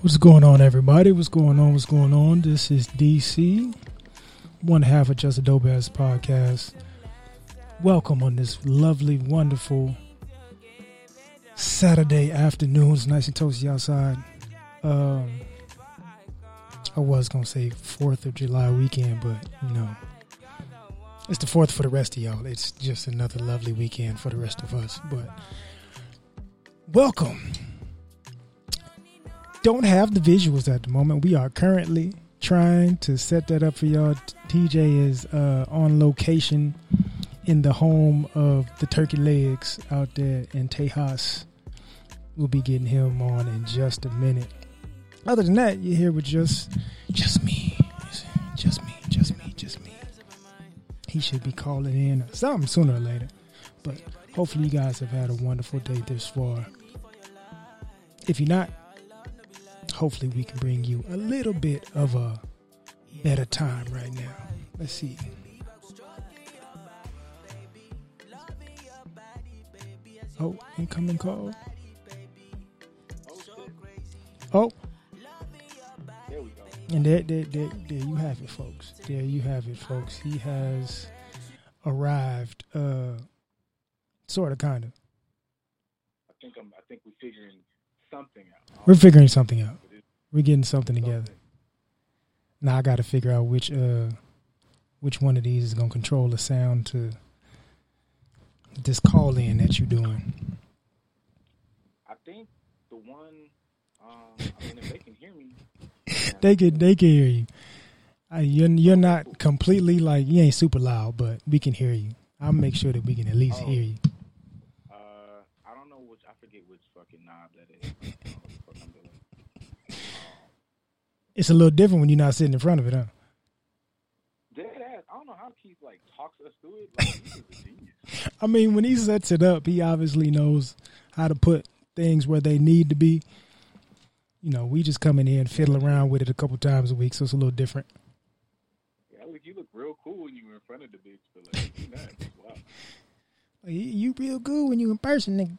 What's going on, everybody? What's going on? What's going on? This is DC, one half of Just a Dope Ass podcast. Welcome on this lovely, wonderful Saturday afternoon. It's nice and toasty outside. Um, I was gonna say Fourth of July weekend, but you know, it's the fourth for the rest of y'all. It's just another lovely weekend for the rest of us. But welcome don't have the visuals at the moment. We are currently trying to set that up for y'all. TJ is uh, on location in the home of the Turkey Legs out there in Tejas. We'll be getting him on in just a minute. Other than that, you're here with just just me, just me, just me, just me. He should be calling in something sooner or later. But hopefully, you guys have had a wonderful day this far. If you're not, hopefully we can bring you a little bit of a better time right now. Let's see. Oh, incoming call. Oh. There we go. And there, there, there, there you have it, folks. There you have it, folks. He has arrived, uh, sort of, kind of. I think I'm. I think we're figuring something out. We're figuring something out. We're getting something together. something. Now I got to figure out which uh which one of these is gonna control the sound to this call in that you're doing. I think the one. Um, I mean, if they can hear me, They can they can hear you. Uh, you're you're not completely like you ain't super loud, but we can hear you. I'll make sure that we can at least Oh. hear you. uh, I don't know which. I forget which fucking knob that is. I don't know what the fuck I'm doing. It's a little different when you're not sitting in front of it, huh? Dead ass. I don't know how Keith like talks us through it. Like, he's a genius. I mean, when he sets it up, he obviously knows how to put things where they need to be. You know, we just come in here and fiddle around with it a couple times a week, so it's a little different. Yeah, look, you look real cool when you were in front of the bitch, but like, you not. Wow. You- you real good when you in person, nigga.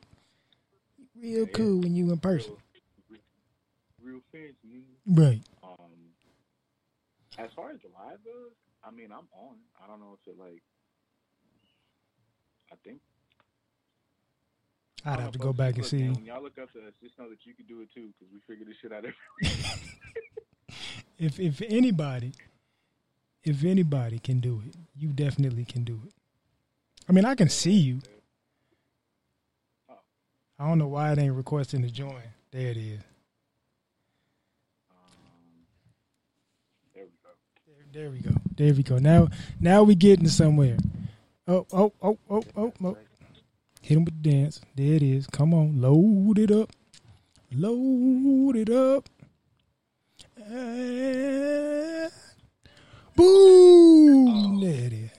Real Yeah. cool when you in person. Real, real. Right. Um, as far as the live goes, I mean, I'm on. I don't know if it like. I think I'd have to go back and look, see. man, when y'all look up to us, just know that you can do it too, because we figure this shit out every. If if anybody, if anybody can do it, you definitely can do it. I mean, I can see you. I don't know why it ain't requesting to join. There it is. Um, there we go. There, we go. There we go. Now, now we getting somewhere. Oh, oh, oh, oh, oh, oh. Hit him with the dance. There it is. Come on, load it up. Load it up. And boom. Oh. There it is.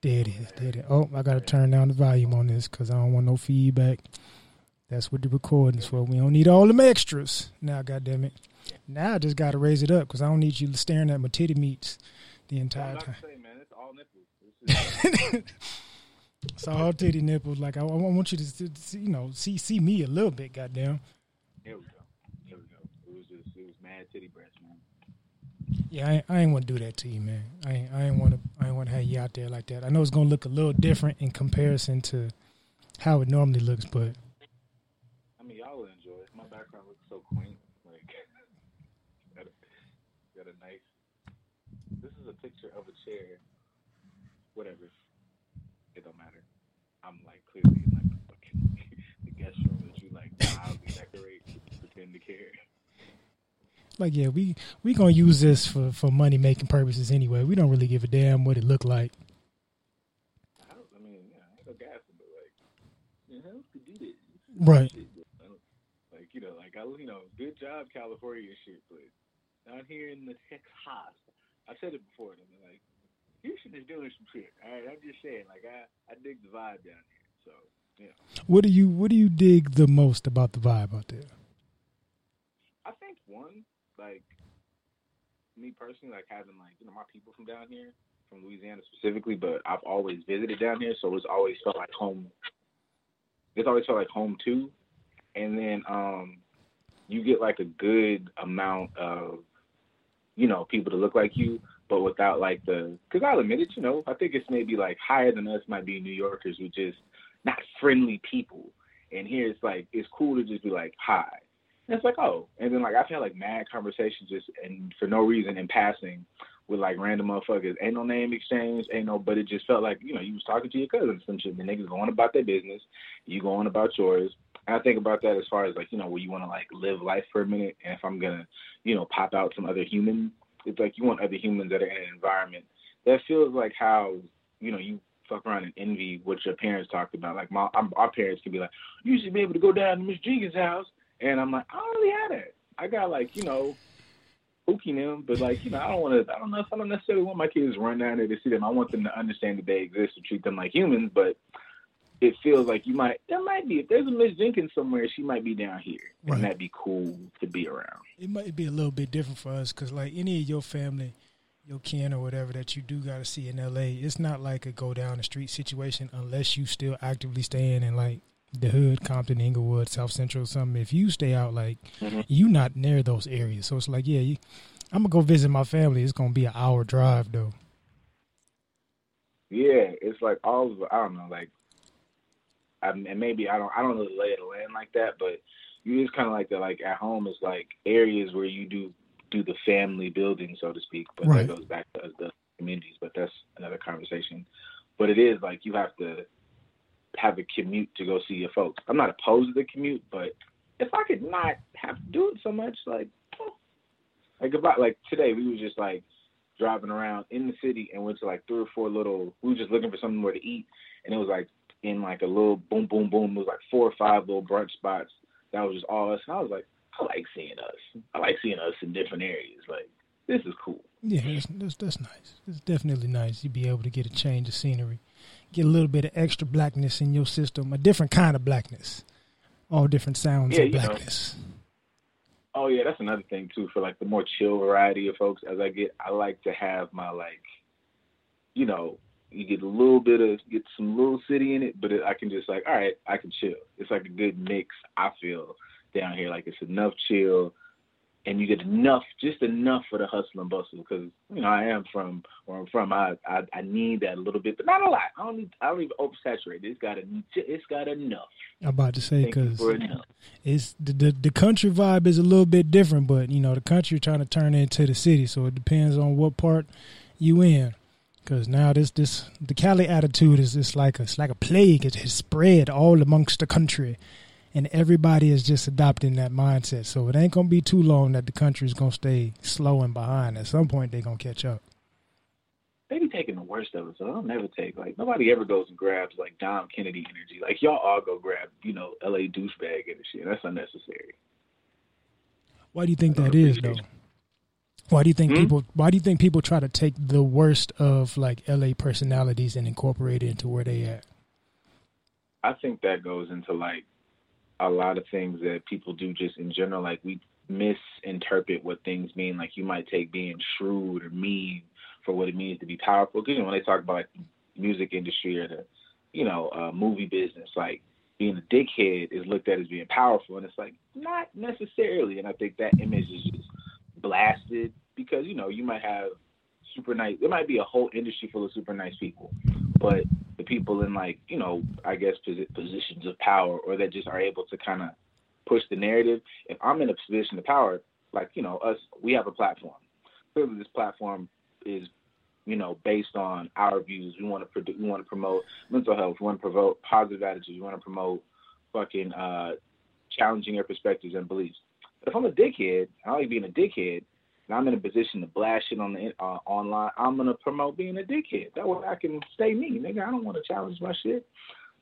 There it is. There it is. Oh, I gotta turn down the volume on this because I don't want no feedback. That's what the recording's for. We don't need all them extras. Now, goddamn it. Now I just gotta raise it up because I don't need you staring at my titty meats the entire time. to say, man, it's all nipples. It's all titty nipples. Like I, I want you to, see- you know, see see me a little bit. Goddamn. here we go. Here we go. It was just, it was mad titty breast, man. Yeah, I, ain't- I ain't want to do that to you, man. I ain't, I ain't want to. I ain't want to have you out there like that. I know it's gonna look a little different in comparison to how it normally looks, but I mean, y'all will enjoy it. My background looks so quaint. A, nice. This is a picture of a chair. Whatever. It don't matter. I'm like clearly in like the fucking the guest room that you like mildly decorate, pretend to care. like yeah, we we gonna use this for for money making purposes anyway. We don't really give a damn what it look like. I, don't, I mean, yeah, I ain't no gassing, but like, you know, to do this. Right. Like you know, like I, you know, good job California shit, but down here in the Texas, I said it before. I mean, like Houston is doing some shit. All right, I'm just saying, like I, I dig the vibe down here. So yeah, What do you What do you dig the most about the vibe out there? I think one, like me personally, like having like you know my people from down here, from Louisiana specifically, but I've always visited down here, so it's always felt like home. It's always felt like home too. And then um you get like a good amount of, you know, people to look like you, but without like the. Because I'll admit it, you know, I think it's maybe like higher than us might be New Yorkers who just not friendly people. And here it's like it's cool to just be like hi. And it's like oh, and then like I've had like mad conversations just and for no reason in passing with like random motherfuckers. Ain't no name exchange, ain't no, but it just felt like you know you was talking to your cousins, some shit. The niggas going about their business, you going about yours. I think about that as far as like you know where you want to like live life for a minute, and if I'm gonna you know pop out some other human, it's like you want other humans that are in an environment that feels like how you know you fuck around and envy what your parents talked about. Like my I'm, our parents can be like, you should be able to go down to Miss Jenkins' house, and I'm like, I don't really have that. I got like you know spooking them, but like you know, I don't want to. I don't know if I don't necessarily want my kids to run down there to see them. I want them to understand that they exist and treat them like humans. But it feels like you might. There might be if there's a Miss Jenkins somewhere, she might be down here, right. and that'd be cool to be around. It might be a little bit different for us because like any of your family. Your kin or whatever that you do got to see in LA, it's not like a go down the street situation unless you still actively staying in like the hood, Compton, Inglewood, South Central, or something. If you stay out, like mm-hmm. you not near those areas, so it's like, yeah, you, I'm gonna go visit my family. It's gonna be an hour drive though. Yeah, it's like all of, I don't know, like, I, and maybe I don't I don't know the lay of the land like that, but you just kind of like that. Like at home, it's like areas where you do do the family building, so to speak. But right. that goes back to the communities. But that's another conversation. But it is like you have to have a commute to go see your folks. I'm not opposed to the commute, but if I could not have to do it so much, like, oh, like about like today, we were just like driving around in the city and went to like three or four little. We were just looking for somewhere to eat, and it was like in like a little boom, boom, boom. It was like four or five little brunch spots that was just all us, and I was like, I like seeing us. I like seeing us in different areas. Like this is cool. Yeah, that's, that's, that's nice. It's definitely nice. You'd be able to get a change of scenery get a little bit of extra blackness in your system, a different kind of blackness, all different sounds yeah, of blackness. Know. Oh yeah, that's another thing too. For like the more chill variety of folks, as I get, I like to have my like, you know, you get a little bit of get some little city in it, but it, I can just like, all right, I can chill. It's like a good mix. I feel down here, like it's enough chill and you get enough, just enough for the hustle and bustle. Because you know I am from where I'm from. I, I I need that a little bit, but not a lot. I don't need. I don't even oversaturate. It's got a, It's got enough. I'm about to say because it's the, the the country vibe is a little bit different, but you know the country trying to turn into the city, so it depends on what part you in. Because now this this the Cali attitude is it's like a, it's like a plague. It has spread all amongst the country and everybody is just adopting that mindset. So it ain't gonna be too long that the country is gonna stay slow and behind. At some point, they're gonna catch up. They be taking the worst of it, so I'll never take like nobody ever goes and grabs like Dom Kennedy energy. Like y'all all go grab, you know, L.A. douchebag energy, and that's unnecessary. Why do you think that is though? Why do you think hmm? people? Why do you think people try to take the worst of like LA personalities and incorporate it into where they at? I think that goes into like a lot of things that people do just in general. Like we misinterpret what things mean. Like you might take being shrewd or mean for what it means to be powerful. Because you know, when they talk about like music industry or the, you know, uh, movie business, like being a dickhead is looked at as being powerful, and it's like not necessarily. And I think that image is just blasted because you know you might have super nice. There might be a whole industry full of super nice people, but the people in like you know I guess positions of power or that just are able to kind of push the narrative. If I'm in a position of power, like you know us, we have a platform. Clearly, this platform is you know based on our views. We want to we want to promote mental health. We want to promote positive attitudes. We want to promote fucking uh, challenging your perspectives and beliefs. But if I'm a dickhead, I like being a dickhead and I'm in a position to blast shit on the uh, online, I'm gonna promote being a dickhead. That way I can stay me, nigga. I don't want to challenge my shit.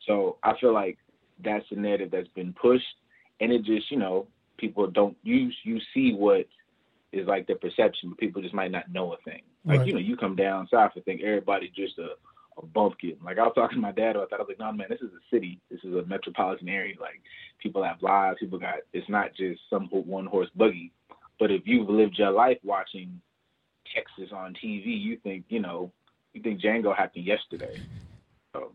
So I feel like that's the narrative that's been pushed, and it just you know people don't use you see what is like the perception, but people just might not know a thing. Like right. you know, you come down south and think everybody just a a bumpkin. Like I was talking to my dad about that. I was like, no, man, this is a city. This is a metropolitan area. Like people have lives. People got. It's not just some one horse buggy. But if you've lived your life watching Texas on TV, you think, you know, you think Django happened yesterday. So.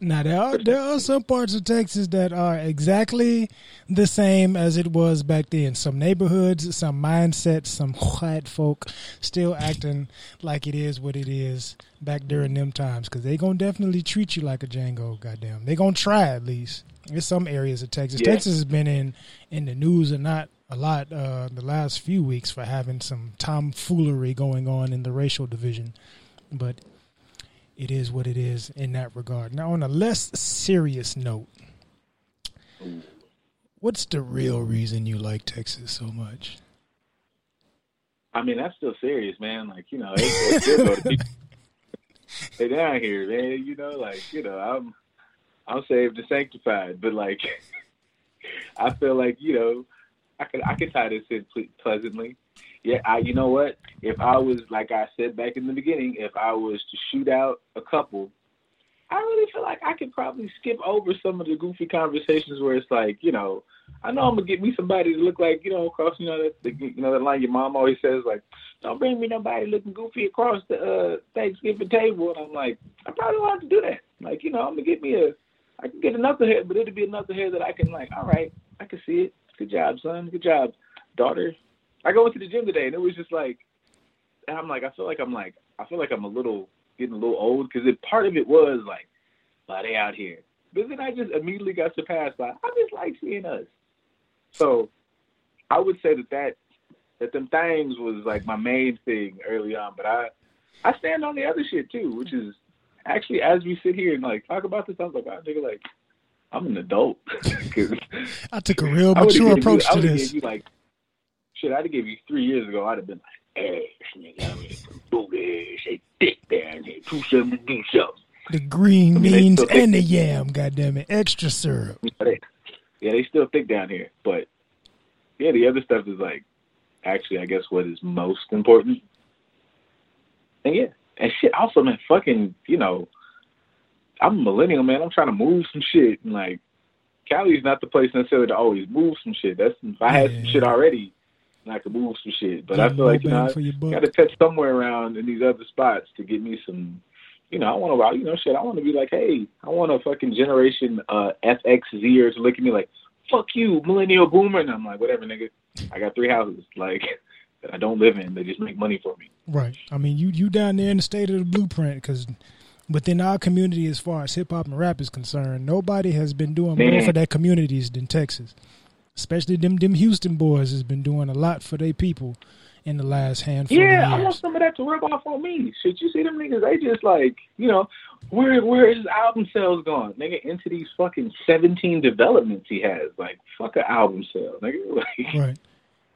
Now there are there are some parts of Texas that are exactly the same as it was back then. Some neighborhoods, some mindsets, some white folk still acting like it is what it is back during them times because they gonna definitely treat you like a Django. Goddamn, they gonna try at least. There's some areas of Texas. Yeah. Texas has been in in the news and not a lot uh, the last few weeks for having some tomfoolery going on in the racial division, but it is what it is in that regard. Now, on a less serious note, what's the real reason you like Texas so much? I mean, that's still serious, man. Like, you know, they, they still go to people. They down here, man. You know, like, you know, I'm I'm saved and sanctified, but like, I feel like, you know, I could I could tie this in pleasantly. Yeah, I you know what? If I was like I said back in the beginning, if I was to shoot out a couple, I really feel like I could probably skip over some of the goofy conversations where it's like, you know, I know I'm gonna get me somebody to look like, you know, across, you know, that the, you know that line your mom always says, like, don't bring me nobody looking goofy across the uh, Thanksgiving table. And I'm like, I probably don't have to do that. Like, you know, I'm gonna get me a, I can get another hair, but it'll be another hair that I can like, all right, I can see it. Good job, son. Good job, daughter. I go into the gym today, and it was just like, and I'm like, I feel like I'm like, I feel like I'm a little getting a little old because it part of it was like, why they out here? But then I just immediately got surpassed by, I just like seeing us. So I would say that that that them things was like my main thing early on, but I I stand on the other shit too, which is actually as we sit here and like talk about this, I was like, oh, nigga, like I'm an adult. I took a real mature approach I to this. You like, shit, I'd have given you three years ago. I'd have been like, ass nigga, I mean, some booty, say dick down here, do something, do something. The green I mean, beans think- and the yam, goddamn it, extra syrup. Yeah, they, yeah, they still thick down here, but yeah, the other stuff is like actually, I guess, what is most important. And yeah, and shit. Also, man, fucking, you know, I'm a millennial, man. I'm trying to move some shit, and like, Cali's not the place necessarily to always move some shit. That's if I had some shit already, then I could move some shit. But I feel like you know, your got to touch somewhere around in these other spots to get me some. You know, I want to, you know, shit. I want to be like, hey, I want a fucking generation uh, FXZer to look at me like, fuck you, millennial boomer, and I'm like, whatever, nigga. I got three houses, like that I don't live in. They just make money for me. Right. I mean, you you down there in the state of the blueprint because within our community, as far as hip hop and rap is concerned, nobody has been doing more for their communities than Texas. Especially them them Houston boys has been doing a lot for their people in the last handful Yeah, I want some of that to rub off on me. Should you see them niggas? They just like, you know, where where is album sales going? Nigga, into these fucking seventeen developments he has. Like, fuck a album sale, nigga. Like, Right.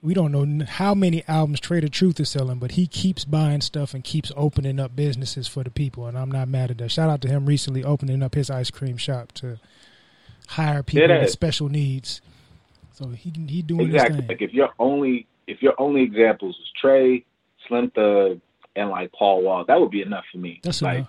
We don't know how many albums Trae tha Truth is selling, but he keeps buying stuff and keeps opening up businesses for the people, and I'm not mad at that. Shout out to him recently opening up his ice cream shop to hire people with special needs. So he he doing exactly. Like if your only if your only examples was Trae, Slim Thug, and like Paul Wall, that would be enough for me. That's like enough.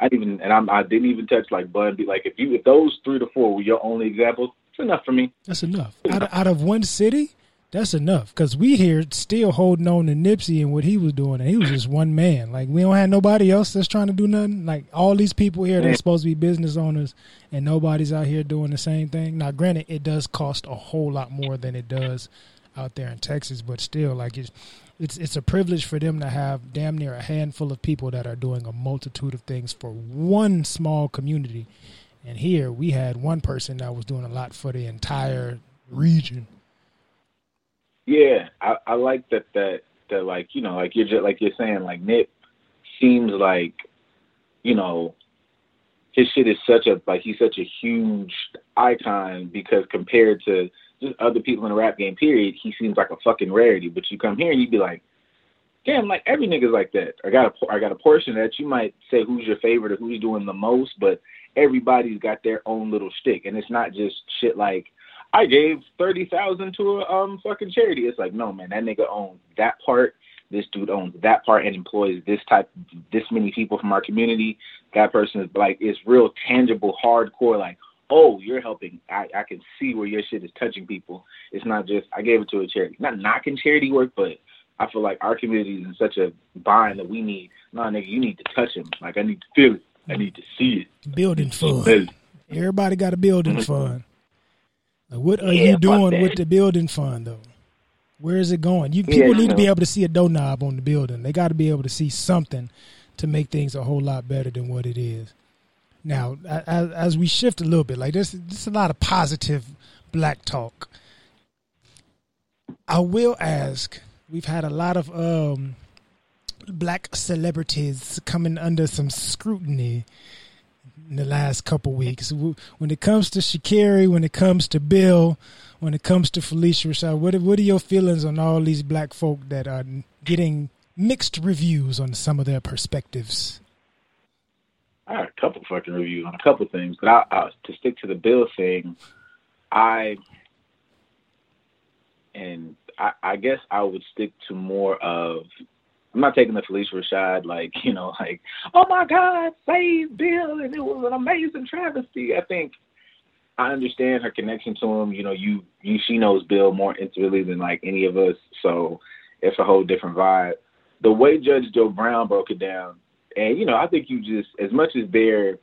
I didn't even and I'm, I didn't even touch like Bun. B. Like if you if those three to four were your only examples, it's enough for me. That's enough. Out of, out of one city, that's enough. Because we here still holding on to Nipsey and what he was doing, and he was just one man. Like we don't have nobody else that's trying to do nothing. Like all these people here, they're supposed to be business owners, and nobody's out here doing the same thing. Now, granted, it does cost a whole lot more than it does out there in Texas, but still, like it's it's it's a privilege for them to have damn near a handful of people that are doing a multitude of things for one small community. And here we had one person that was doing a lot for the entire region. Yeah, I, I like that that that like you know like you're just like you're saying like Nip seems like you know his shit is such a like he's such a huge icon because compared to just other people in the rap game period he seems like a fucking rarity. But you come here and you'd be like damn like every nigga's like that. I got a I got a portion of that. You might say who's your favorite or who's doing the most but everybody's got their own little stick and it's not just shit like I gave thirty thousand to a um fucking charity. It's like, no man, that nigga owns that part. This dude owns that part and employs this type, this many people from our community. That person is like, it's real tangible, hardcore. Like, oh, you're helping. I I can see where your shit is touching people. It's not just I gave it to a charity. Not knocking charity work, but I feel like our community is in such a bind that we need. No, nigga, you need to touch him. Like I need to feel it. I need to see it. Building fund. Everybody got a building mm-hmm. fund. Like, what are yeah, you doing with the building fund though? Where is it going? You people yeah, need to be able to see a doorknob on the building. They got to be able to see something to make things a whole lot better than what it is. Now, as, as we shift a little bit, like there's, there's a lot of positive black talk. I will ask. We've had a lot of um, black celebrities coming under some scrutiny in the last couple weeks. When it comes to Sha'Carri, when it comes to Bill, when it comes to Phylicia Rashad, what what are your feelings on all these black folk that are getting mixed reviews on some of their perspectives? I had a couple fucking reviews on a couple things, but I, I, to stick to the Bill thing, I and I, I guess I would stick to more of I'm not taking the Phylicia Rashad like, you know, like, oh my God, save Bill and it was an amazing travesty. I think I understand her connection to him. You know, you you she knows Bill more intimately than like any of us, so it's a whole different vibe. The way Judge Joe Brown broke it down, and you know, I think you just as much as they're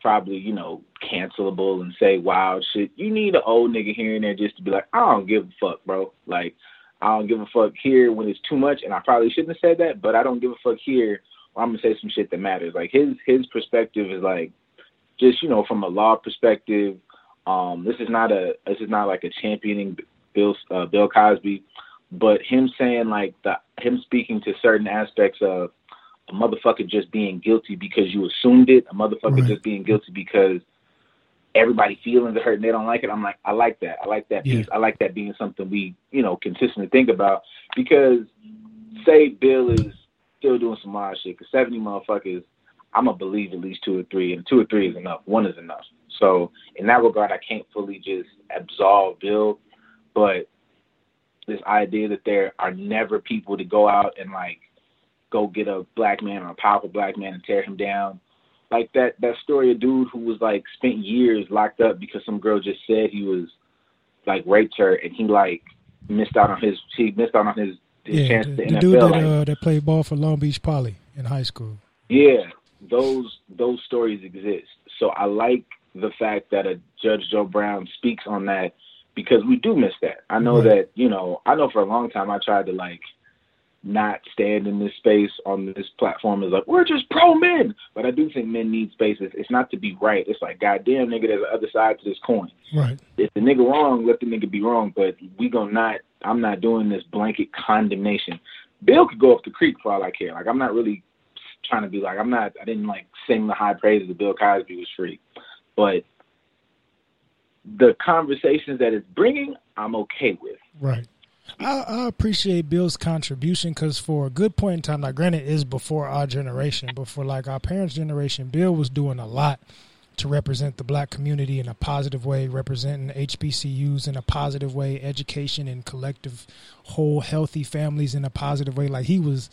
probably, you know, cancelable and say wild shit, you need an old nigga here and there just to be like, I don't give a fuck, bro. Like I don't give a fuck here when it's too much, and I probably shouldn't have said that, but I don't give a fuck here. I'm gonna say some shit that matters. Like his his perspective is like just you know from a law perspective. Um, this is not a this is not like a championing Bill uh, Bill Cosby, but him saying like the him speaking to certain aspects of a motherfucker just being guilty because you assumed it, a motherfucker right. just being guilty because everybody feelings are hurt and they don't like it. I'm like, I like that. I like that yeah. piece. I like that being something we, you know, consistently think about because say Bill is still doing some wild shit because 70 motherfuckers, I'm gonna believe at least two or three, and two or three is enough. One is enough. So in that regard, I can't fully just absolve Bill, but this idea that there are never people to go out and like go get a black man or a powerful black man and tear him down like that that story of dude who was like spent years locked up because some girl just said he was like raped her and he like missed out on his he missed out on his, his yeah, chance the, to the NFL. dude that like, uh, that played ball for Long Beach Poly in high school. Yeah, those those stories exist. So I like the fact that a Judge Joe Brown speaks on that because we do miss that. I know right. that you know I know for a long time I tried to like not stand in this space on this platform is like we're just pro men, but I do think men need spaces. It's not to be right. It's like goddamn nigga, there's the other side to this coin. Right. If the nigga wrong, let the nigga be wrong. But we gonna not. I'm not doing this blanket condemnation. Bill could go up the creek for all I care. Like I'm not really trying to be like I'm not. I didn't like sing the high praises of Bill Cosby was free, but the conversations that it's bringing, I'm okay with. Right. I, I appreciate Bill's contribution because for a good point in time, like granted, is before our generation, but for like our parents' generation, Bill was doing a lot to represent the black community in a positive way, representing HBCUs in a positive way, education and collective whole healthy families in a positive way. Like he was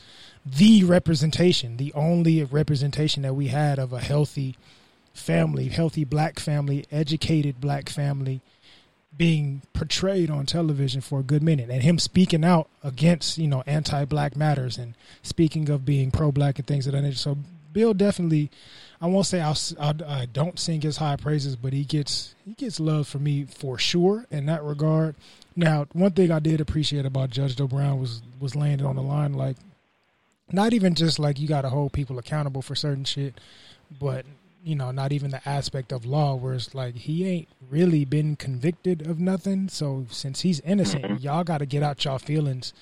the representation, the only representation that we had of a healthy family, healthy black family, educated black family being portrayed on television for a good minute and him speaking out against you know anti-black matters and speaking of being pro-black and things of that nature. So bill definitely i won't say I'll, I'll, i do not sing his high praises but he gets he gets love for me for sure in that regard. Now one thing i did appreciate about judge joe brown was was landing on the line like not even just like you got to hold people accountable for certain shit but you know, not even the aspect of law where it's like he ain't really been convicted of nothing. So since he's innocent, mm-hmm. y'all got to get out y'all feelings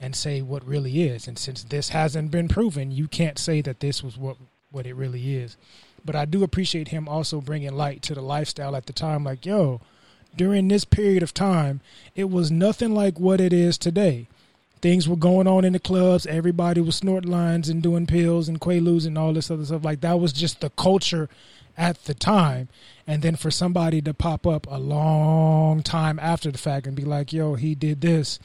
and say what really is. And since this hasn't been proven, you can't say that this was what what it really is. But I do appreciate him also bringing light to the lifestyle at the time. Like, yo, during this period of time, it was nothing like what it is today things were going on in the clubs. Everybody was snorting lines and doing pills and quaaludes and all this other stuff. Like that was just the culture at the time. And then for somebody to pop up a long time after the fact and be like, yo, he did this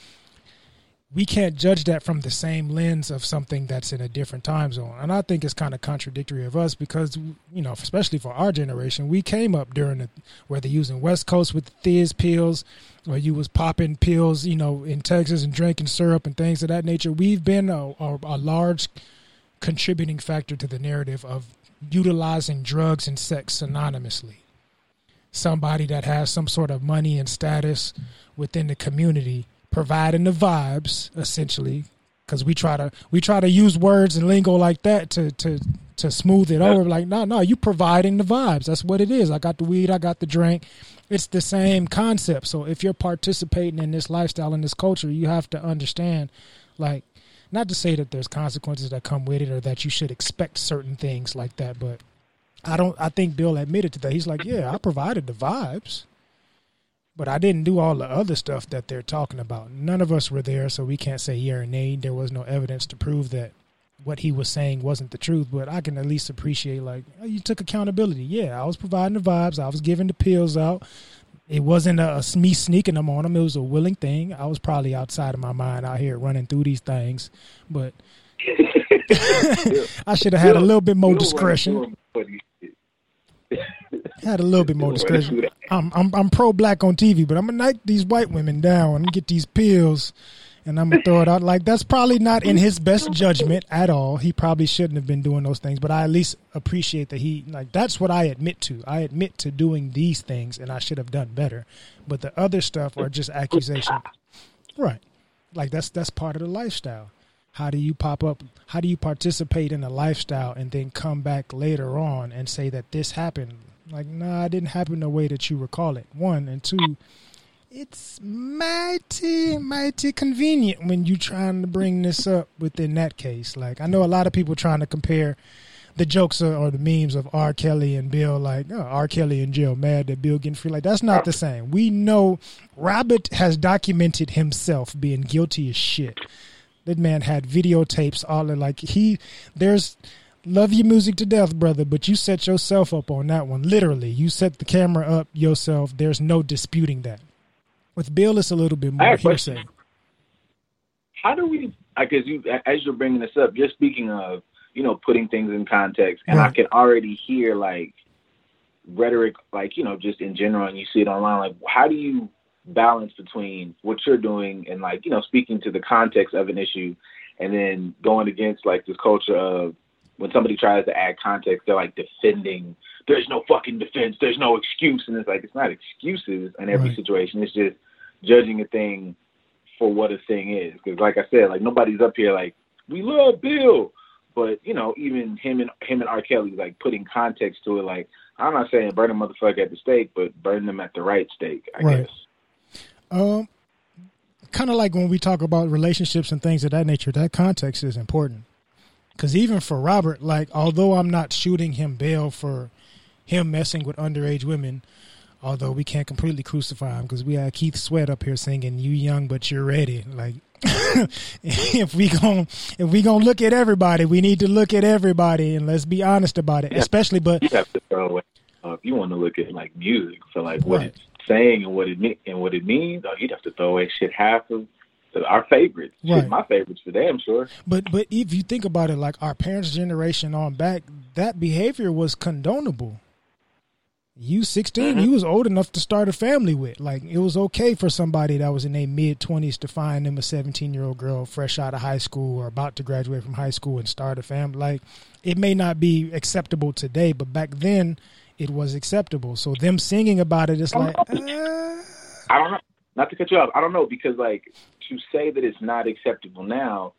we can't judge that from the same lens of something that's in a different time zone. And I think it's kind of contradictory of us because, you know, especially for our generation, we came up during the, whether using West Coast with Thizz pills or you was popping pills, you know, in Texas and drinking syrup and things of that nature. We've been a, a, a large contributing factor to the narrative of utilizing drugs and sex synonymously. Somebody that has some sort of money and status within the community, providing the vibes essentially, because we try to we try to use words and lingo like that to to to smooth it over. Like, no, no, you providing the vibes. That's what it is. I got the weed, I got the drink. It's the same concept. So if you're participating in this lifestyle in this culture, you have to understand, like, not to say that there's consequences that come with it or that you should expect certain things like that, but I don't. I think Bill admitted to that. He's like, yeah, I provided the vibes, but I didn't do all the other stuff that they're talking about. None of us were there, so we can't say yeah or nay. There was no evidence to prove that what he was saying wasn't the truth, but I can at least appreciate like oh, you took accountability. Yeah, I was providing the vibes. I was giving the pills out. It wasn't a, a me sneaking them on them. It was a willing thing. I was probably outside of my mind out here running through these things, but I should have had a little bit more discretion. Had a little bit more discretion. I'm I'm I'm pro black on TV, but I'm gonna knock these white women down and get these pills and I'm gonna throw it out. Like that's probably not in his best judgment at all. He probably shouldn't have been doing those things, but I at least appreciate that he like that's what I admit to. I admit to doing these things, and I should have done better. But the other stuff are just accusations, right? Like that's that's part of the lifestyle. How do you pop up? How do you participate in a lifestyle and then come back later on and say that this happened? Like, nah, it didn't happen the way that you recall it. One and two it's mighty, mighty convenient when you trying to bring this up within that case. Like I know a lot of people trying to compare the jokes or the memes of R. Kelly and Bill, like oh, R. Kelly in jail, mad that Bill getting free. Like that's not the same. We know Robert has documented himself being guilty as shit. That man had videotapes, all of like he. There's love your music to death, brother, but you set yourself up on that one. Literally, you set the camera up yourself. There's no disputing that. With Bill, it's a little bit more hearsay. How do we? Because you, as you're bringing this up, you're speaking of you know putting things in context, and right. I can already hear like rhetoric, like you know, just in general, and you see it online. Like, how do you balance between what you're doing and like you know speaking to the context of an issue, and then going against like this culture of when somebody tries to add context, they're like defending. There's no fucking defense. There's no excuse, and it's like it's not excuses in every right. situation. It's just judging a thing for what a thing is. Because, like I said, like nobody's up here like we love Bill, but you know, even him and him and R. Kelly, like putting context to it. Like I'm not saying burn a motherfucker at the stake, but burn them at the right stake. I right. guess. Um, kind of like when we talk about relationships and things of that nature. That context is important. Because even for Robert, like although I'm not shooting him bail for him messing with underage women, although we can't completely crucify him because we had Keith Sweat up here singing "You Young but You're Ready." Like, if we gonna if we gonna look at everybody, we need to look at everybody and let's be honest about it. Yeah. Especially, but you have to throw away. Uh, if you want to look at like music for like what right. it's saying and what it mean and what it means, oh, you'd have to throw away shit half of our favorites. Right. My favorites for damn sure. But but if you think about it, like our parents' generation on back, that behavior was condonable you 16 mm-hmm. you was old enough to start a family with like it was okay for somebody that was in their mid 20s to find them a 17 year old girl fresh out of high school or about to graduate from high school and start a family like it may not be acceptable today but back then it was acceptable so them singing about it is like uh... i don't know not to cut you off i don't know because like to say that it's not acceptable now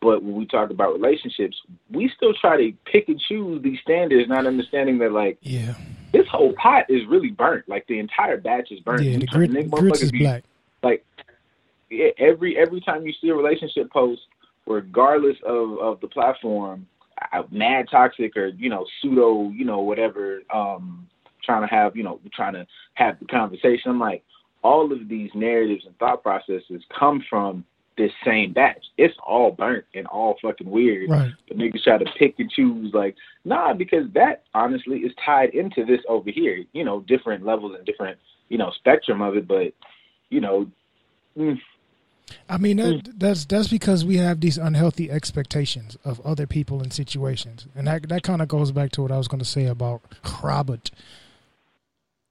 but when we talk about relationships, we still try to pick and choose these standards, not understanding that like yeah, this whole pot is really burnt. Like the entire batch is burnt. Yeah, the grit, grits is black. Like every every time you see a relationship post, regardless of of the platform, mad toxic or you know pseudo, you know whatever, um, trying to have you know trying to have the conversation. I'm like, all of these narratives and thought processes come from this same batch. It's all burnt and all fucking weird. Right. But niggas try to pick and choose like, nah, because that honestly is tied into this over here. You know, different levels and different, you know, spectrum of it, but you know mm, I mean that, mm. that's that's because we have these unhealthy expectations of other people and situations, and that that kind of goes back to what I was going to say about Robert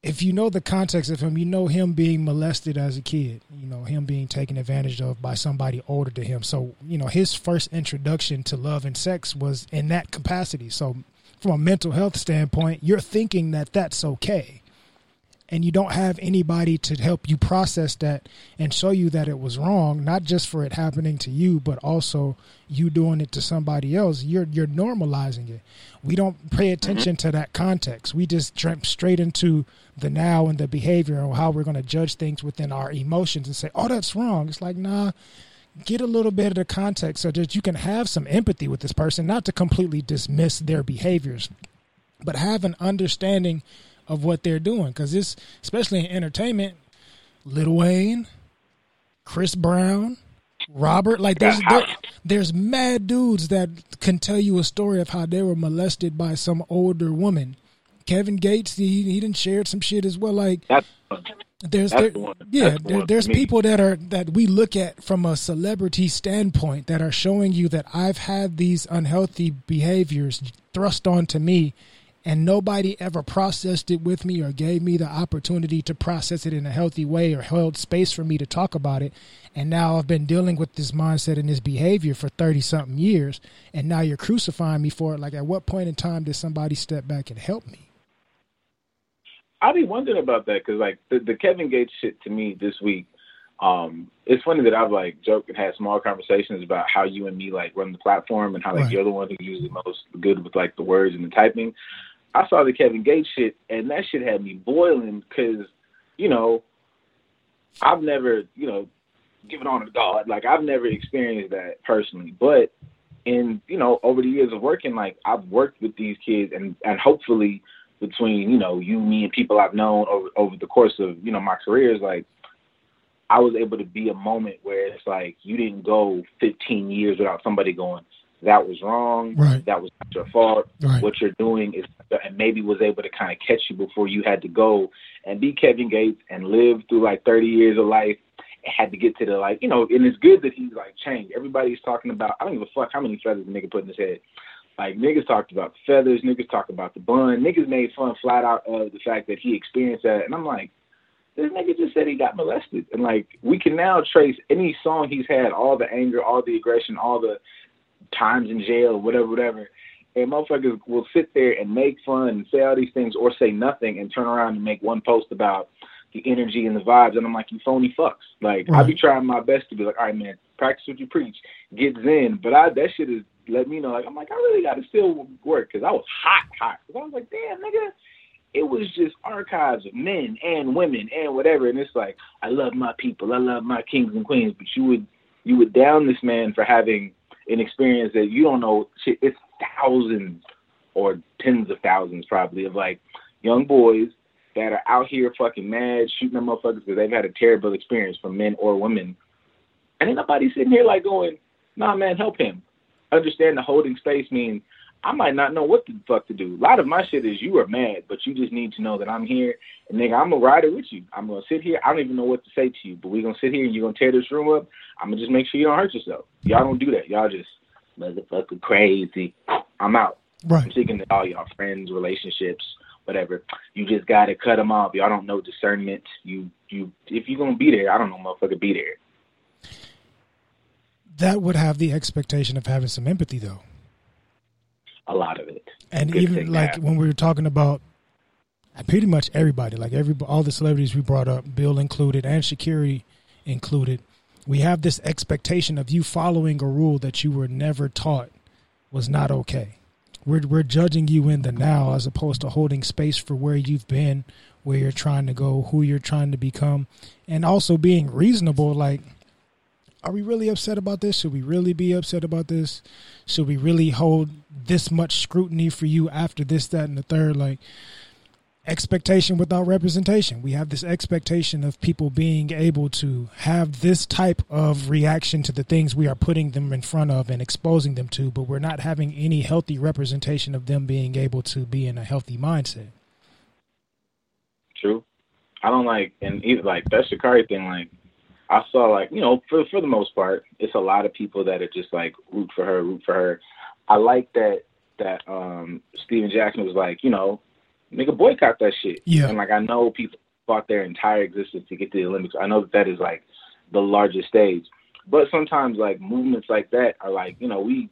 if you know the context of him, you know him being molested as a kid, you know, him being taken advantage of by somebody older to him. So, you know, his first introduction to love and sex was in that capacity. So, from a mental health standpoint, you're thinking that that's okay. And you don't have anybody to help you process that and show you that it was wrong, not just for it happening to you, but also you doing it to somebody else. You're you're normalizing it. We don't pay mm-hmm. attention to that context. We just jump straight into the now and the behavior and how we're going to judge things within our emotions and say, "Oh, that's wrong." It's like, nah, get a little bit of the context so that you can have some empathy with this person, not to completely dismiss their behaviors, but have an understanding of what they're doing. Because this, especially in entertainment, Lil Wayne, Chris Brown, Robert, like there's there, there's mad dudes that can tell you a story of how they were molested by some older woman. Kevin Gates, he he didn't share some shit as well. Like That's there's That's there, the yeah the there, there's people that are that we look at from a celebrity standpoint that are showing you that I've had these unhealthy behaviors thrust onto me and nobody ever processed it with me or gave me the opportunity to process it in a healthy way or held space for me to talk about it and now I've been dealing with this mindset and this behavior for 30 something years and now you're crucifying me for it like at what point in time did somebody step back and help me I'll be wondering about that because like the, the Kevin Gates shit to me this week. Um, it's funny that I've like joked and had small conversations about how you and me like run the platform and how like Right. you're the one who's usually most good with like the words and the typing. I saw the Kevin Gates shit and that shit had me boiling because you know I've never you know given on to God like I've never experienced that personally, but in you know over the years of working like I've worked with these kids and and hopefully between you know you me and people I've known over over the course of you know my career is like I was able to be a moment where it's like you didn't go 15 years without somebody going that was wrong Right. that was not your fault Right. what you're doing is and maybe was able to kind of catch you before you had to go and be Kevin Gates and live through like 30 years of life and had to get to the like you know and it's good that he's like changed. Everybody's talking about I don't give a fuck how many feathers the nigga put in his head. Like niggas talked about the feathers, niggas talked about the bun, niggas made fun flat out of the fact that he experienced that, and I'm like, this nigga just said he got molested, and like we can now trace any song he's had, all the anger, all the aggression, all the times in jail, whatever, whatever, and motherfuckers will sit there and make fun and say all these things or say nothing and turn around and make one post about the energy and the vibes, and I'm like, you phony fucks. Like I be trying my best to be like, all right, man, practice what you preach, get zen, but I that shit is let me know. Like I'm like, I really got to still work because I was hot, hot. 'Cause I was like, damn, nigga, it was just archives of men and women and whatever. And it's like, I love my people, I love my kings and queens, but you would you would down this man for having an experience that you don't know. Shit, it's thousands or tens of thousands probably of like young boys that are out here fucking mad, shooting at motherfuckers because they've had a terrible experience from men or women. And ain't nobody sitting here like going, nah, man, help him. Understand the holding space means I might not know what the fuck to do. A lot of my shit is you are mad, but you just need to know that I'm here. And nigga, I'm gonna ride it with you. I'm gonna sit here. I don't even know what to say to you, but we're gonna sit here and you're gonna tear this room up. I'm gonna just make sure you don't hurt yourself. Y'all don't do that. Y'all just motherfucker crazy. I'm out. Right. I'm speaking to all y'all friends, relationships, whatever. You just gotta cut them off. Y'all don't know discernment. You you if you're gonna be there, I don't know, motherfucker, be there. that would have the expectation of having some empathy though A lot of it. and Good even like when we were talking about pretty much everybody like every all the celebrities we brought up bill included and Sha'Carri included we have this expectation of you following a rule that you were never taught was not okay we're, we're judging you in the now as opposed to holding space for where you've been where you're trying to go who you're trying to become and also being reasonable like are we really upset about this? Should we really be upset about this? Should we really hold this much scrutiny for you after this, that, and the third? Like expectation without representation. We have this expectation of people being able to have this type of reaction to the things we are putting them in front of and exposing them to, but we're not having any healthy representation of them being able to be in a healthy mindset. True. I don't like and even like that Sha'Carri thing, like I saw like, you know, for for the most part, it's a lot of people that are just like root for her, root for her. I like that that um Steven Jackson was like, you know, nigga boycott that shit. Yeah. And like I know people fought their entire existence to get to the Olympics. I know that that is like the largest stage. But sometimes like movements like that are like, you know, we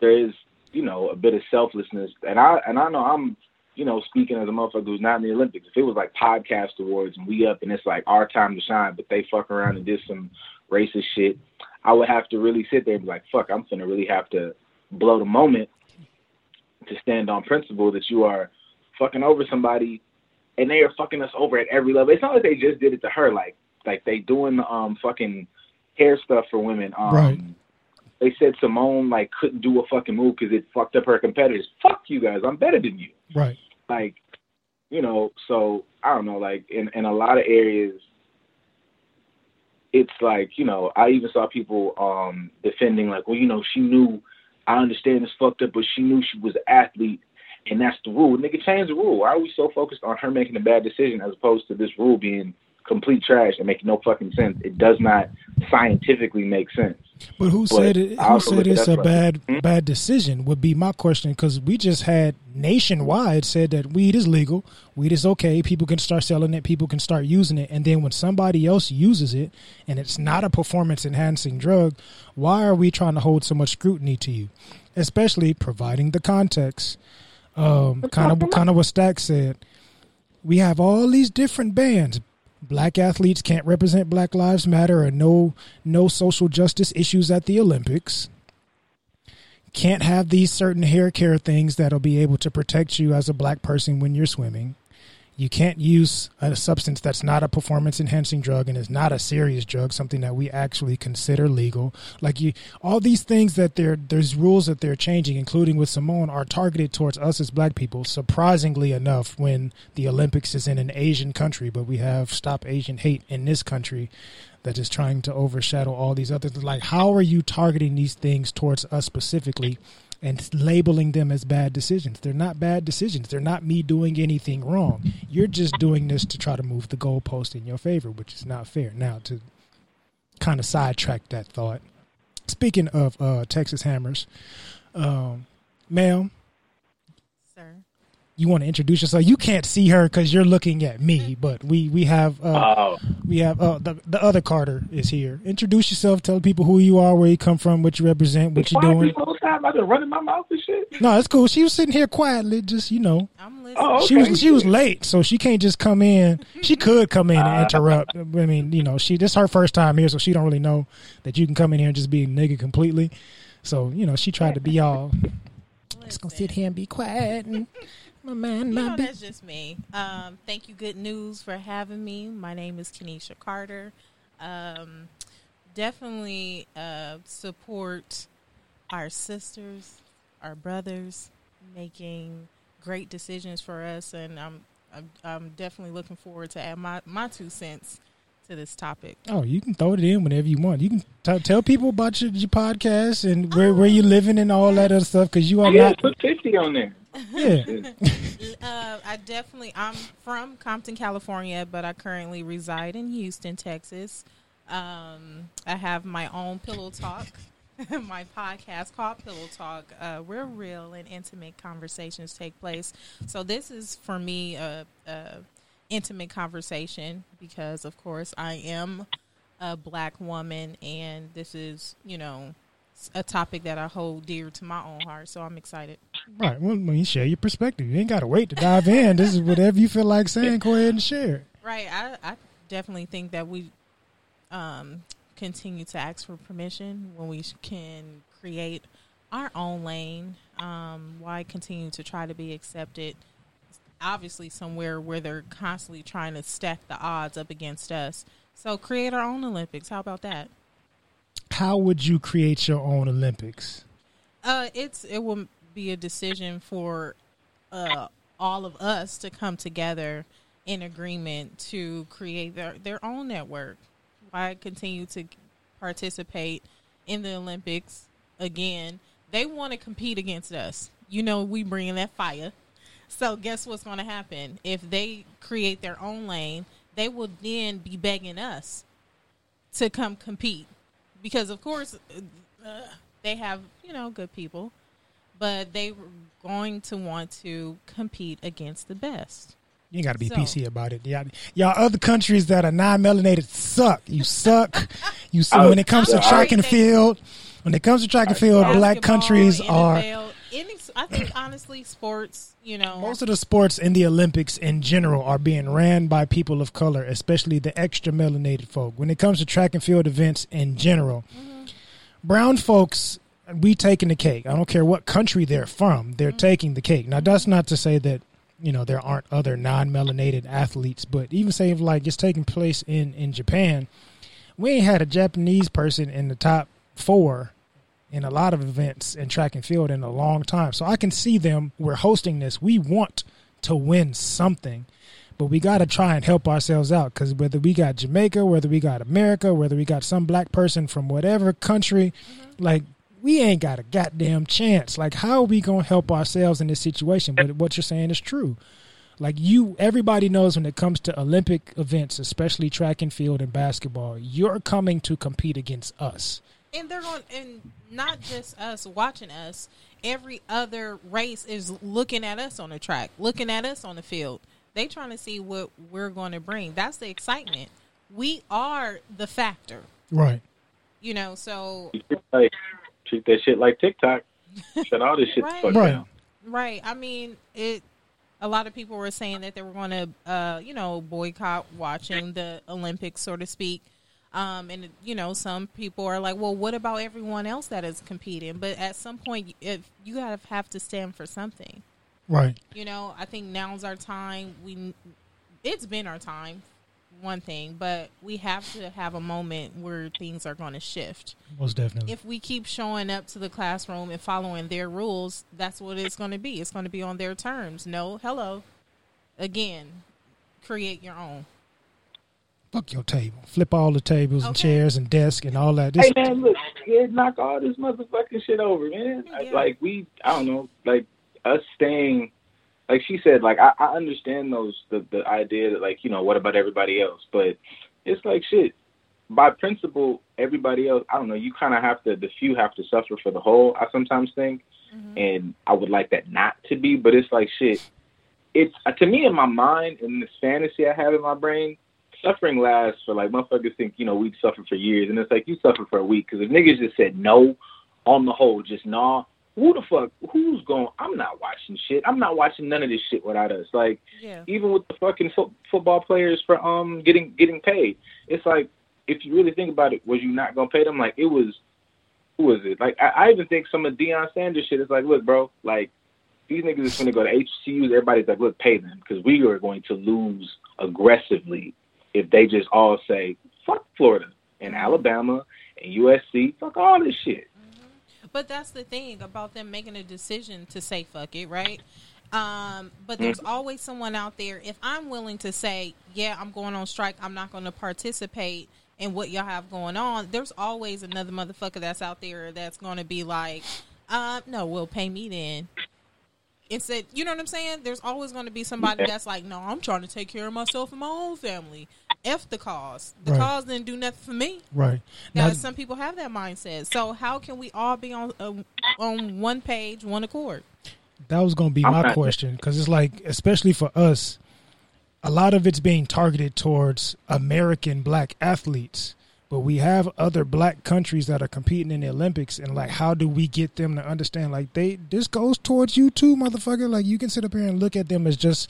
there is you know, a bit of selflessness. And I and I know I'm, you know, speaking as a motherfucker who's not in the Olympics. If it was like podcast awards and we up and it's like our time to shine, but they fuck around and did some racist shit, I would have to really sit there and be like, fuck, I'm gonna really have to blow the moment to stand on principle that you are fucking over somebody and they are fucking us over at every level. It's not like they just did it to her, like like they doing the um fucking hair stuff for women. Um, Right. They said Simone like couldn't do a fucking move because it fucked up her competitors. Fuck you guys, I'm better than you. Right. Like, you know, so I don't know. Like in in a lot of areas, it's like you know I even saw people um defending like, well, you know, she knew. I understand it's fucked up, but she knew she was an athlete, and that's the rule. Nigga, change the rule. Why are we so focused on her making a bad decision as opposed to this rule being complete trash and making no fucking sense? It does not scientifically make sense. But who But said it? Who said it's a like- bad Hmm? bad decision? Would be my question because we just had nationwide said that weed is legal, weed is okay, people can start selling it, people can start using it, and then when somebody else uses it and it's not a performance enhancing drug, why are we trying to hold so much scrutiny to you? Especially providing the context. Um, kind of kind of what Stack said. We have all these different bands. Black athletes can't represent Black Lives Matter or no no social justice issues at the Olympics. Can't have these certain hair care things that'll be able to protect you as a black person when you're swimming. You can't use a substance that's not a performance enhancing drug and is not a serious drug, something that we actually consider legal. Like you, all these things that they're there's rules that they're changing, including with Simone, are targeted towards us as black people. Surprisingly enough, when the Olympics is in an Asian country, but we have Stop Asian Hate in this country that is trying to overshadow all these others. Like, how are you targeting these things towards us specifically? And labeling them as bad decisions. They're not bad decisions. They're not me doing anything wrong. You're just doing this to try to move the goalpost in your favor, which is not fair. Now, to kind of sidetrack that thought, speaking of uh, Texas Hammers, um, ma'am, Sir. you want to introduce yourself? You can't see her because you're looking at me, but we we have uh, Oh, we have uh, the the other Carter is here. Introduce yourself. Tell people who you are, where you come from, what you represent, what you're Why doing. People all the time? I've been running my mouth and shit. No, it's cool. She was sitting here quietly, just you know. I'm listening. Oh, okay. She was she was late, so she can't just come in. She could come in and Uh, interrupt. I mean, you know, she this her first time here, so she don't really know that you can come in here and just be a nigga completely. So you know, she tried to be all just gonna sit here and be quiet and my man You my know, be. that's just me. Um, thank you, Good News, for having me. My name is Kenesha Carter. Um, definitely uh, support our sisters, our brothers, making great decisions for us, and I'm I'm, I'm definitely looking forward to add my, my two cents to this topic. Oh, you can throw it in whenever you want. You can t- tell people about your, your podcast and where where you living and all that other stuff because you are Yeah, not. put fifty on there. Yeah, Uh, I definitely. I'm from Compton, California, but I currently reside in Houston, Texas. Um, I have my own Pillow Talk, my podcast called Pillow Talk, uh, where real and intimate conversations take place. So this is for me a, a intimate conversation because, of course, I am a black woman, and this is you know a topic that I hold dear to my own heart. So I'm excited. right. Well, when you share your perspective, you ain't got to wait to dive in. This is whatever you feel like saying. Go ahead and share. Right. I, I definitely think that we um, continue to ask for permission when we can create our own lane. Um, why continue to try to be accepted? Obviously, somewhere where they're constantly trying to stack the odds up against us. So, create our own Olympics. How about that? How would you create your own Olympics? Uh, it's it will be a decision for uh, all of us to come together in agreement to create their their own network. Why continue to participate in the Olympics again? They want to compete against us. You know, we bring in that fire. So guess what's going to happen if they create their own lane? They will then be begging us to come compete because, of course, uh, they have you know good people, but they were going to want to compete against the best. You got to be So- PC about it. Y'all, y'all other countries that are non-melanated suck. You suck. You suck. Oh, when it comes to track and field, when it comes to track and field, black countries are NFL, I think honestly, sports. You know, Most of the sports in the Olympics in general are being ran by people of color, especially the extra melanated folk. When it comes to track and field events in general, mm-hmm. brown folks we taking the cake. I don't care what country they're from, they're mm-hmm. taking the cake. Now that's not to say that you know there aren't other non-melanated athletes, but even say if like it's taking place in in Japan, we ain't had a Japanese person in the top four in a lot of events in track and field in a long time. So I can see them. We're hosting this. We want to win something, but we got to try and help ourselves out because whether we got Jamaica, whether we got America, whether we got some black person from whatever country, mm-hmm. like we ain't got a goddamn chance. Like, how are we gonna help ourselves in this situation? But what you're saying is true. Like you, everybody knows when it comes to Olympic events, especially track and field and basketball, you're coming to compete against us. and they're going, and not just us watching us. Every other race is looking at us on the track, looking at us on the field. They trying to see what we're going to bring. That's the excitement. We are the factor, Right. you know. So Like, treat that shit like TikTok. Shut all this shit Right. the fuck Right. down. Right. I mean, it. A lot of people were saying that they were going to, uh, you know, boycott watching the Olympics, so to speak. Um, and you know, some people are like, "Well, what about everyone else that is competing?" But at some point, if you gotta have to stand for something, Right. you know, I think now's our time. We, it's been our time, one thing, but we have to have a moment where things are going to shift Most definitely. if we keep showing up to the classroom and following their rules, that's what it's going to be. It's going to be on their terms. No, hello. Again, create your own. Fuck your table. Flip all the tables and chairs and desk and all that. This, Hey man, look, yeah, knock all this motherfucking shit over, man. Yeah. Like we, I don't know, like us staying, like she said, like I, I understand those the the idea that like you know what about everybody else, but it's like shit. By principle, everybody else, I don't know. You kind of have to, the few have to suffer for the whole. I sometimes think, and I would like that not to be, but it's like shit. It's uh, to me in my mind, in this fantasy I have in my brain, suffering lasts for like motherfuckers think you know we'd suffer for years, and it's like you suffer for a week because if niggas just said no, on the whole, just nah. Who the fuck? Who's going? I'm not watching shit. I'm not watching none of this shit without us. Like Yeah. even with the fucking fo- football players for um getting getting paid, it's like if you really think about it, was you not gonna pay them? Like it was. Who was it? Like I, I even think some of Deion Sanders shit is like, look, bro, like these niggas is going to go to HCUs. Everybody's like, look, pay them because we are going to lose aggressively if they just all say fuck Florida and Alabama and USC, fuck all this shit. But that's the thing about them making a decision to say fuck it, right? Um, but there's always someone out there. If I'm willing to say, yeah, I'm going on strike, I'm not going to participate in what y'all have going on. There's always another motherfucker that's out there that's going to be like, uh, no, well, pay me then. Instead, you know what I'm saying? There's always going to be somebody that's like, no, I'm trying to take care of myself and my own family. F the cause. The Right. cause didn't do nothing for me. right. Now, Now, some people have that mindset. So how can we all be on uh, on one page, one accord? that was going to be I'm my question because it's like, especially for us, a lot of it's being targeted towards American black athletes. But we have other black countries that are competing in the Olympics, and like, how do we get them to understand? Like, they this goes towards you too, motherfucker. Like, you can sit up here and look at them as just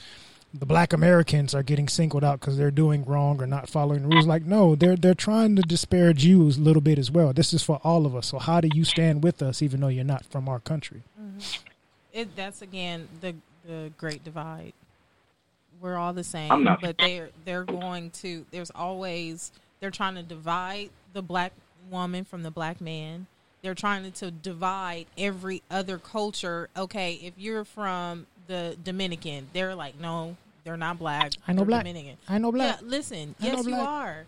the black Americans are getting singled out because they're doing wrong or not following the rules. Like, no, they're they're trying to disparage you a little bit as well. This is for all of us. So, how do you stand with us, even though you're not from our country? Mm-hmm. It, that's again the the great divide. We're all the same, I'm not- but they're they're going to. There's always they're trying to divide the black woman from the black man. They're trying to divide every other culture. Okay, if you're from the Dominican, they're like, no, they're not black. I know black. Dominican. I know black. Yeah, listen. I know Yes, you black. are.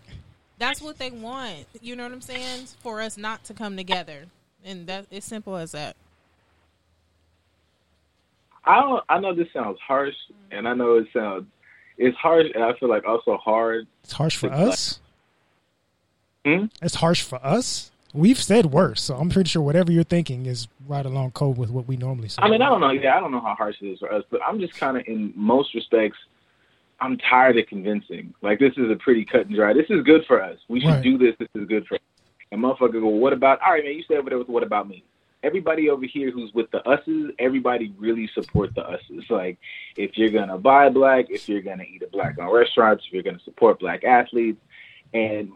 That's what they want. You know what I'm saying? For us not to come together, and that it's simple as that. I don't. I know this sounds harsh, and I know it sounds it's harsh, and I feel like also hard. It's harsh for It's like- us. Hmm? It's harsh for us. We've said worse, so I'm pretty sure whatever you're thinking is right along code with what we normally say. I mean, I don't know. Yeah, I don't know how harsh it is for us, but I'm just kind of in most respects. I'm tired of convincing. Like this is a pretty cut and dry. This is good for us. We should Right. do this. This is good for us. And motherfucker go, what about? All right, man. You stay over there with what about me? everybody over here who's with the us's, everybody really support the us's. Like, if you're gonna buy black, if you're gonna eat at black on restaurants, if you're gonna support black athletes, and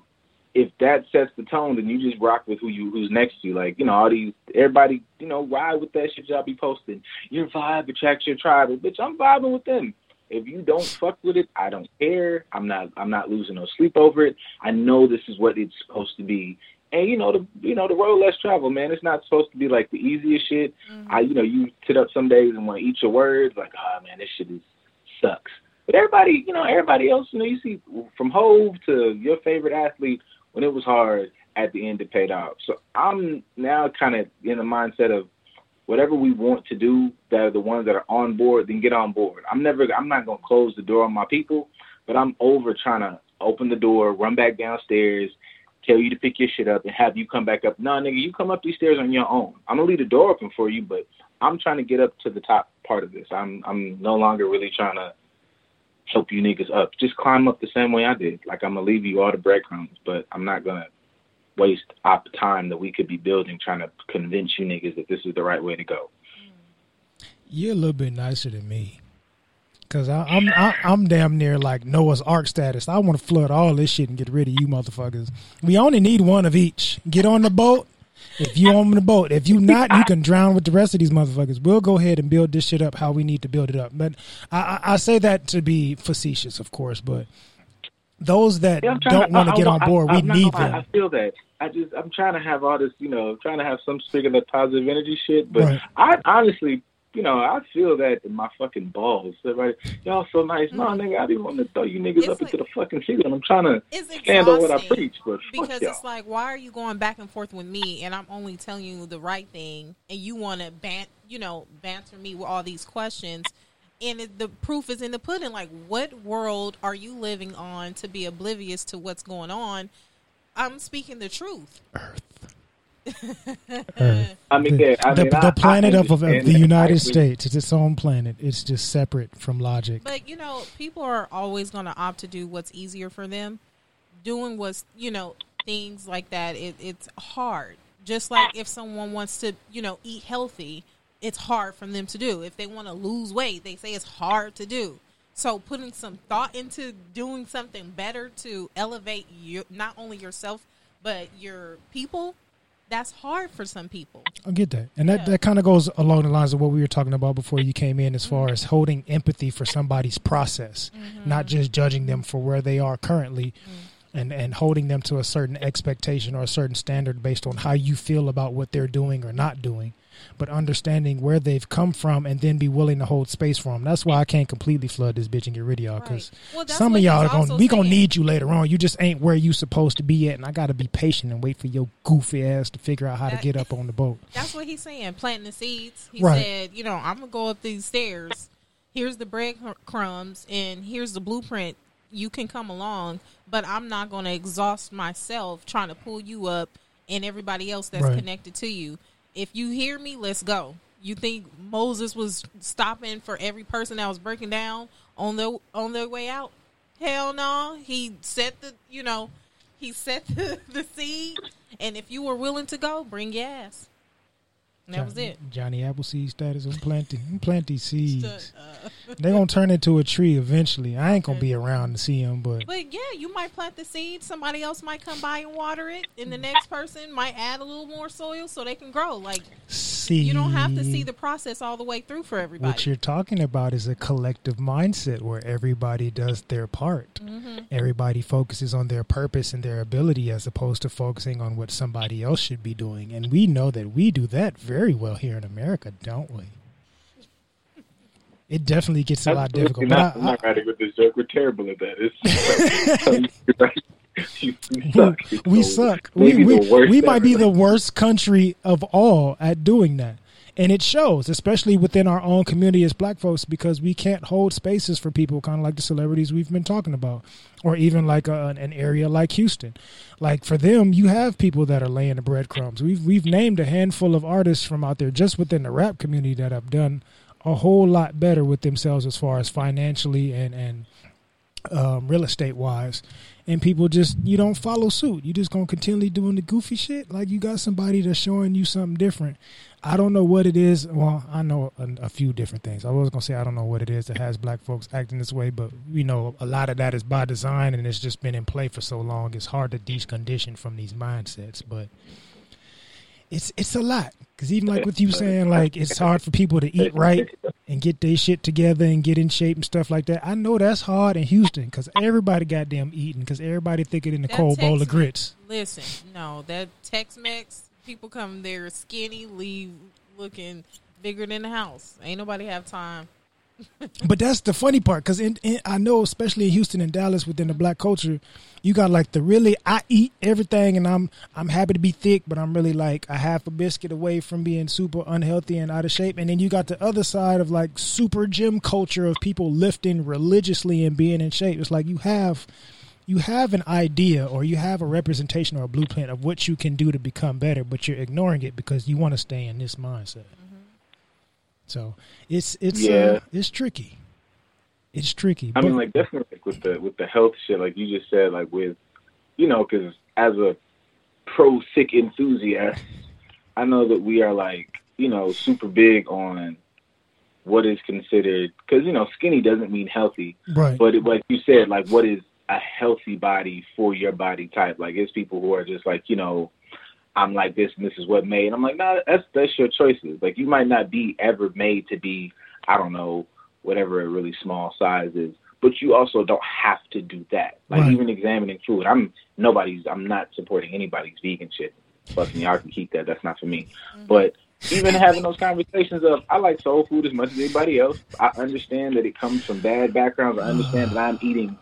if that sets the tone, then you just rock with who you who's next to you. Like, you know, all these everybody, you know, ride with that shit y'all be posting. Your vibe attracts your tribe. Bitch, I'm vibing with them. If you don't fuck with it, I don't care. I'm not I'm not losing no sleep over it. I know this is what it's supposed to be. And you know the you know the road less travel, man. It's not supposed to be like the easiest shit. Mm-hmm. I you know you sit up some days and want to eat your words like, oh man, this shit is sucks. But everybody, you know, everybody else, you know, you see from Hov to your favorite athlete, when it was hard, at the end it paid off. So I'm now kind of in the mindset of whatever we want to do that are the ones that are on board, then get on board. I'm never I'm not gonna close the door on my people, but I'm over trying to open the door, run back downstairs, tell you to pick your shit up and have you come back up. No, nigga, you come up these stairs on your own. I'm gonna leave the door open for you, but I'm trying to get up to the top part of this. I'm I'm no longer really trying to help you niggas up. Just climb up the same way I did. Like I'm gonna leave you all the breadcrumbs, but I'm not gonna waste op time that we could be building trying to convince you niggas that this is the right way to go. You're a little bit nicer than me. Cause I, I'm I, I'm damn near like Noah's Ark status. I want to flood all this shit and get rid of you motherfuckers. We only need one of each. Get on the boat. If you on the boat, if you not, you can drown with the rest of these motherfuckers. We'll go ahead and build this shit up how we need to build it up. But I, I say that to be facetious, of course. But those that yeah, don't want to get on board, I, we need them. I feel that. I just I'm trying to have all this, you know, trying to have some spigot of positive energy shit. But right. I honestly, you know, I feel that in my fucking balls. Everybody, y'all so nice. No, mm-hmm. nigga, I didn't want to throw you niggas it's up like, into the fucking ceiling. I'm trying to stand on what I preach, but because it's like, why are you going back and forth with me, and I'm only telling you the right thing, and you want to ban, you know, banter me with all these questions and it, the proof is in the pudding. Like, what world are you living on to be oblivious to what's going on? I'm speaking the truth. Earth. Earth. I mean, yeah, I the, mean, the, planet I, of, of, the United States. It's its own planet. It's just separate from logic. But you know, people are always going to opt to do what's easier for them. Doing what's you know things like that. It, it's hard. Just like if someone wants to you know eat healthy, it's hard for them to do. If they want to lose weight, they say it's hard to do. So putting some thought into doing something better to elevate you, not only yourself but your people, that's hard for some people. I get that, and that, yeah. that kind of goes along the lines of what we were talking about before you came in, as far mm-hmm. as holding empathy for somebody's process, mm-hmm. not just judging them for where they are currently. Mm-hmm. And, and holding them to a certain expectation or a certain standard based on how you feel about what they're doing or not doing but understanding where they've come from and then be willing to hold space for them. That's why I can't completely flood this bitch and get rid of y'all because right. well, some of y'all are going we gonna need you later on. You just ain't where you supposed to be at, and I got to be patient and wait for your goofy ass to figure out how that, to get up on the boat. That's what he's saying. Planting the seeds. He right. said, you know, I'm gonna go up these stairs. Here's the breadcrumbs, and here's the blueprint. You can come along, but I'm not going to exhaust myself trying to pull you up and everybody else that's right. connected to you if you hear me, let's go. You think Moses was stopping for every person that was breaking down on their on their way out? Hell no. He set the you know, he set the, the seed and if you were willing to go, bring your ass. And that Johnny, was it. Johnny Appleseed status on planting. plant these seeds. Uh, They're gonna turn into a tree eventually. I ain't gonna be around to see them, but but yeah, you might plant the seed. Somebody else might come by and water it, and the next person might add a little more soil so they can grow. Like see, you don't have to see the process all the way through for everybody. What you're talking about is a collective mindset where everybody does their part. Mm-hmm. Everybody focuses on their purpose and their ability as opposed to focusing on what somebody else should be doing. And we know that we do that very well here in America, don't we? It definitely gets a lot difficult. Not, I, am not writing with this joke. We're terrible at that. It's, we suck. We, we, we might be the worst country of all at doing that. And it shows, especially within our own community as black folks, because we can't hold spaces for people kind of like the celebrities we've been talking about, or even like uh, a, an area like Houston. Like for them, you have people that are laying the breadcrumbs. We've we've named a handful of artists from out there just within the rap community that have done a whole lot better with themselves as far as financially and and um, real estate wise, and people just you don't follow suit. You just gonna continually doing the goofy shit. Like you got somebody that's showing you something different. I don't know what it is. Well, I know a, a few different things. I was gonna say I don't know what it is that has black folks acting this way, but you know a lot of that is by design, and it's just been in play for so long. It's hard to decondition from these mindsets, but it's it's a lot because even like with you saying like it's hard for people to eat right and get their shit together and get in shape and stuff like that. I know that's hard in Houston because everybody got goddamn eating because everybody thinking in the That cold bowl of grits. Listen, no, that Tex Mex people come there skinny, leave looking bigger than the house. Ain't nobody have time. But that's the funny part because I know, especially in Houston and Dallas, within the black culture, you got like the really I eat everything and I'm I'm happy to be thick, but I'm really like a half a biscuit away from being super unhealthy and out of shape. And then you got the other side of like super gym culture of people lifting religiously and being in shape. It's like you have you have an idea or you have a representation or a blueprint of what you can do to become better, but you're ignoring it because you want to stay in this mindset. So it's it's Yeah. uh, it's tricky. It's tricky. I mean, but- like definitely like, with the with the health shit, like you just said, like with you know, because as a pro sick enthusiast, I know that we are like you know super big on what is considered because you know skinny doesn't mean healthy, right. but it, like you said, like what is a healthy body for your body type? Like it's people who are just like you know. I'm like this and this is what made. I'm like, no, nah, that's that's your choices. Like you might not be ever made to be, I don't know, whatever a really small size is. But you also don't have to do that. Like Right. even examining food. I'm nobody's I'm not supporting anybody's vegan shit. Fucking y'all can keep that. That's not for me. Mm-hmm. But even having those conversations of I like soul food as much as anybody else. I understand that it comes from bad backgrounds. I understand uh. that I'm eating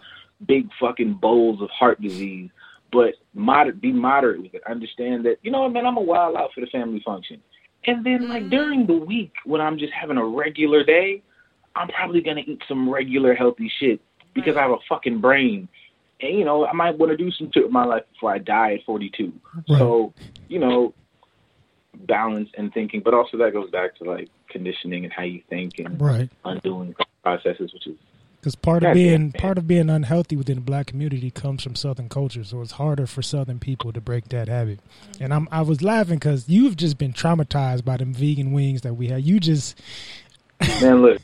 big fucking bowls of heart disease. But moder- be moderate with it. Understand that, you know what, man, I'm a wild out for the family function. And then, like, mm-hmm. during the week, when I'm just having a regular day, I'm probably going to eat some regular healthy shit because I have a fucking brain. And, you know, I might want to do some shit with my life before I die at 42. Right. So, you know, balance and thinking. But also, that goes back to, like, conditioning and how you think and right. undoing processes, which is Because part of being part of being unhealthy within the black community comes from Southern culture, so it's harder for Southern people to break that habit. And I'm I was laughing because you've just been traumatized by them vegan wings that we had. You just man, look,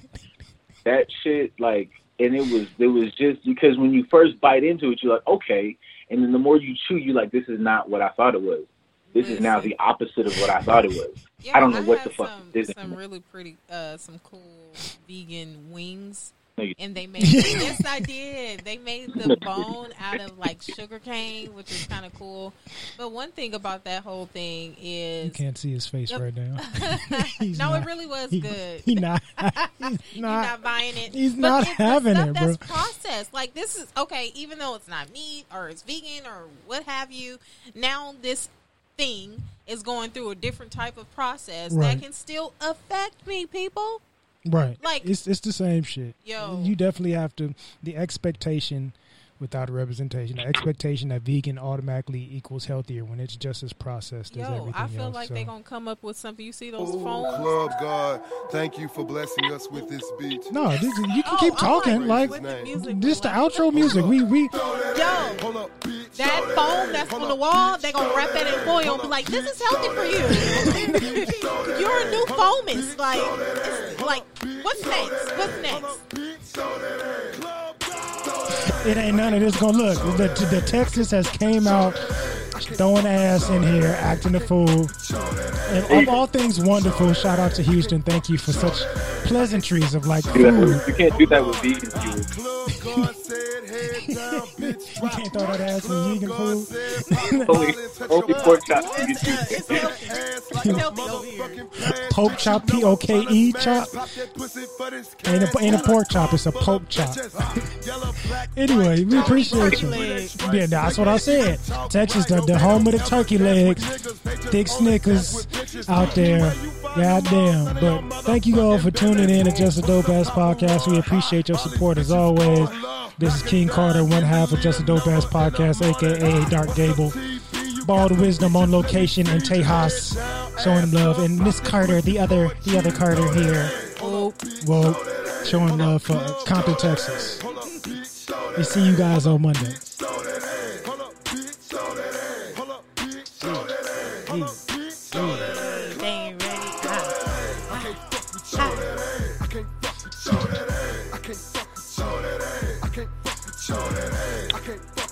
that shit, like, and it was, it was just because when you first bite into it, you're like, okay, and then the more you chew, you like, this is not what I thought it was. This is now the opposite of what I thought it was. Yeah, I don't know what had the fuck some, this is. Some really pretty, uh, some cool vegan wings. No, you- And they made yes, I did. They made the bone out of like sugar cane, which is kind of cool. But one thing about that whole thing is you can't see his face Yep. right now. No, not- it really was he, good. He not. He's You're not. not buying it. he's But not it's having stuff it, That's bro. processed. Like this is okay, even though it's not meat or it's vegan or what have you. Now this thing is going through a different type of process Right. that can still affect me, people. Right. Like- it's it's the same shit. Yo. You definitely have to the expectation without representation, the expectation that vegan automatically equals healthier when it's just as processed as Yo, everything I feel else. like so. they're gonna come up with something. You see those Ooh, phones? Club God, thank you for blessing us with this beat. No, this, you can Oh, keep I'm talking. Like, with the music this the outro music. We we Yo, Hold up, that phone that's on the wall, they're gonna wrap that in foil and be like, "This is healthy for you. You're a new foamist." Like, it's like, what's next? What's next? it ain't none of this gonna look. The the Texas has came out throwing ass in here, acting a fool. And of all things wonderful, shout out to Houston. Thank you for such pleasantries of like food. you can't do that with vegans. You would- Club God said head down, bitch. You can't throw that ass in vegan food. only, only pork chops. you can do. it's healthy. Ass like It's a healthy over here. motherfucking plant. Poke chop, P O K E chop. Pop that pussy for this Ain't a, ain't a pork chop, it's a poke chop. Anyway, we appreciate you. Yeah, that's what I said. Texas, the, the home of the turkey legs, thick Snickers out there. Goddamn. But thank you all for tuning in to Just a Dope Ass Podcast. We appreciate your support as always. This is King Carter, one half of Just a Dope Ass Podcast, aka Dark Gable. Bald Wisdom on location in Tejas, showing him love, and Miss Carter, the other, the other Carter here, well, showing love for Compton, Texas. We see you guys on Monday.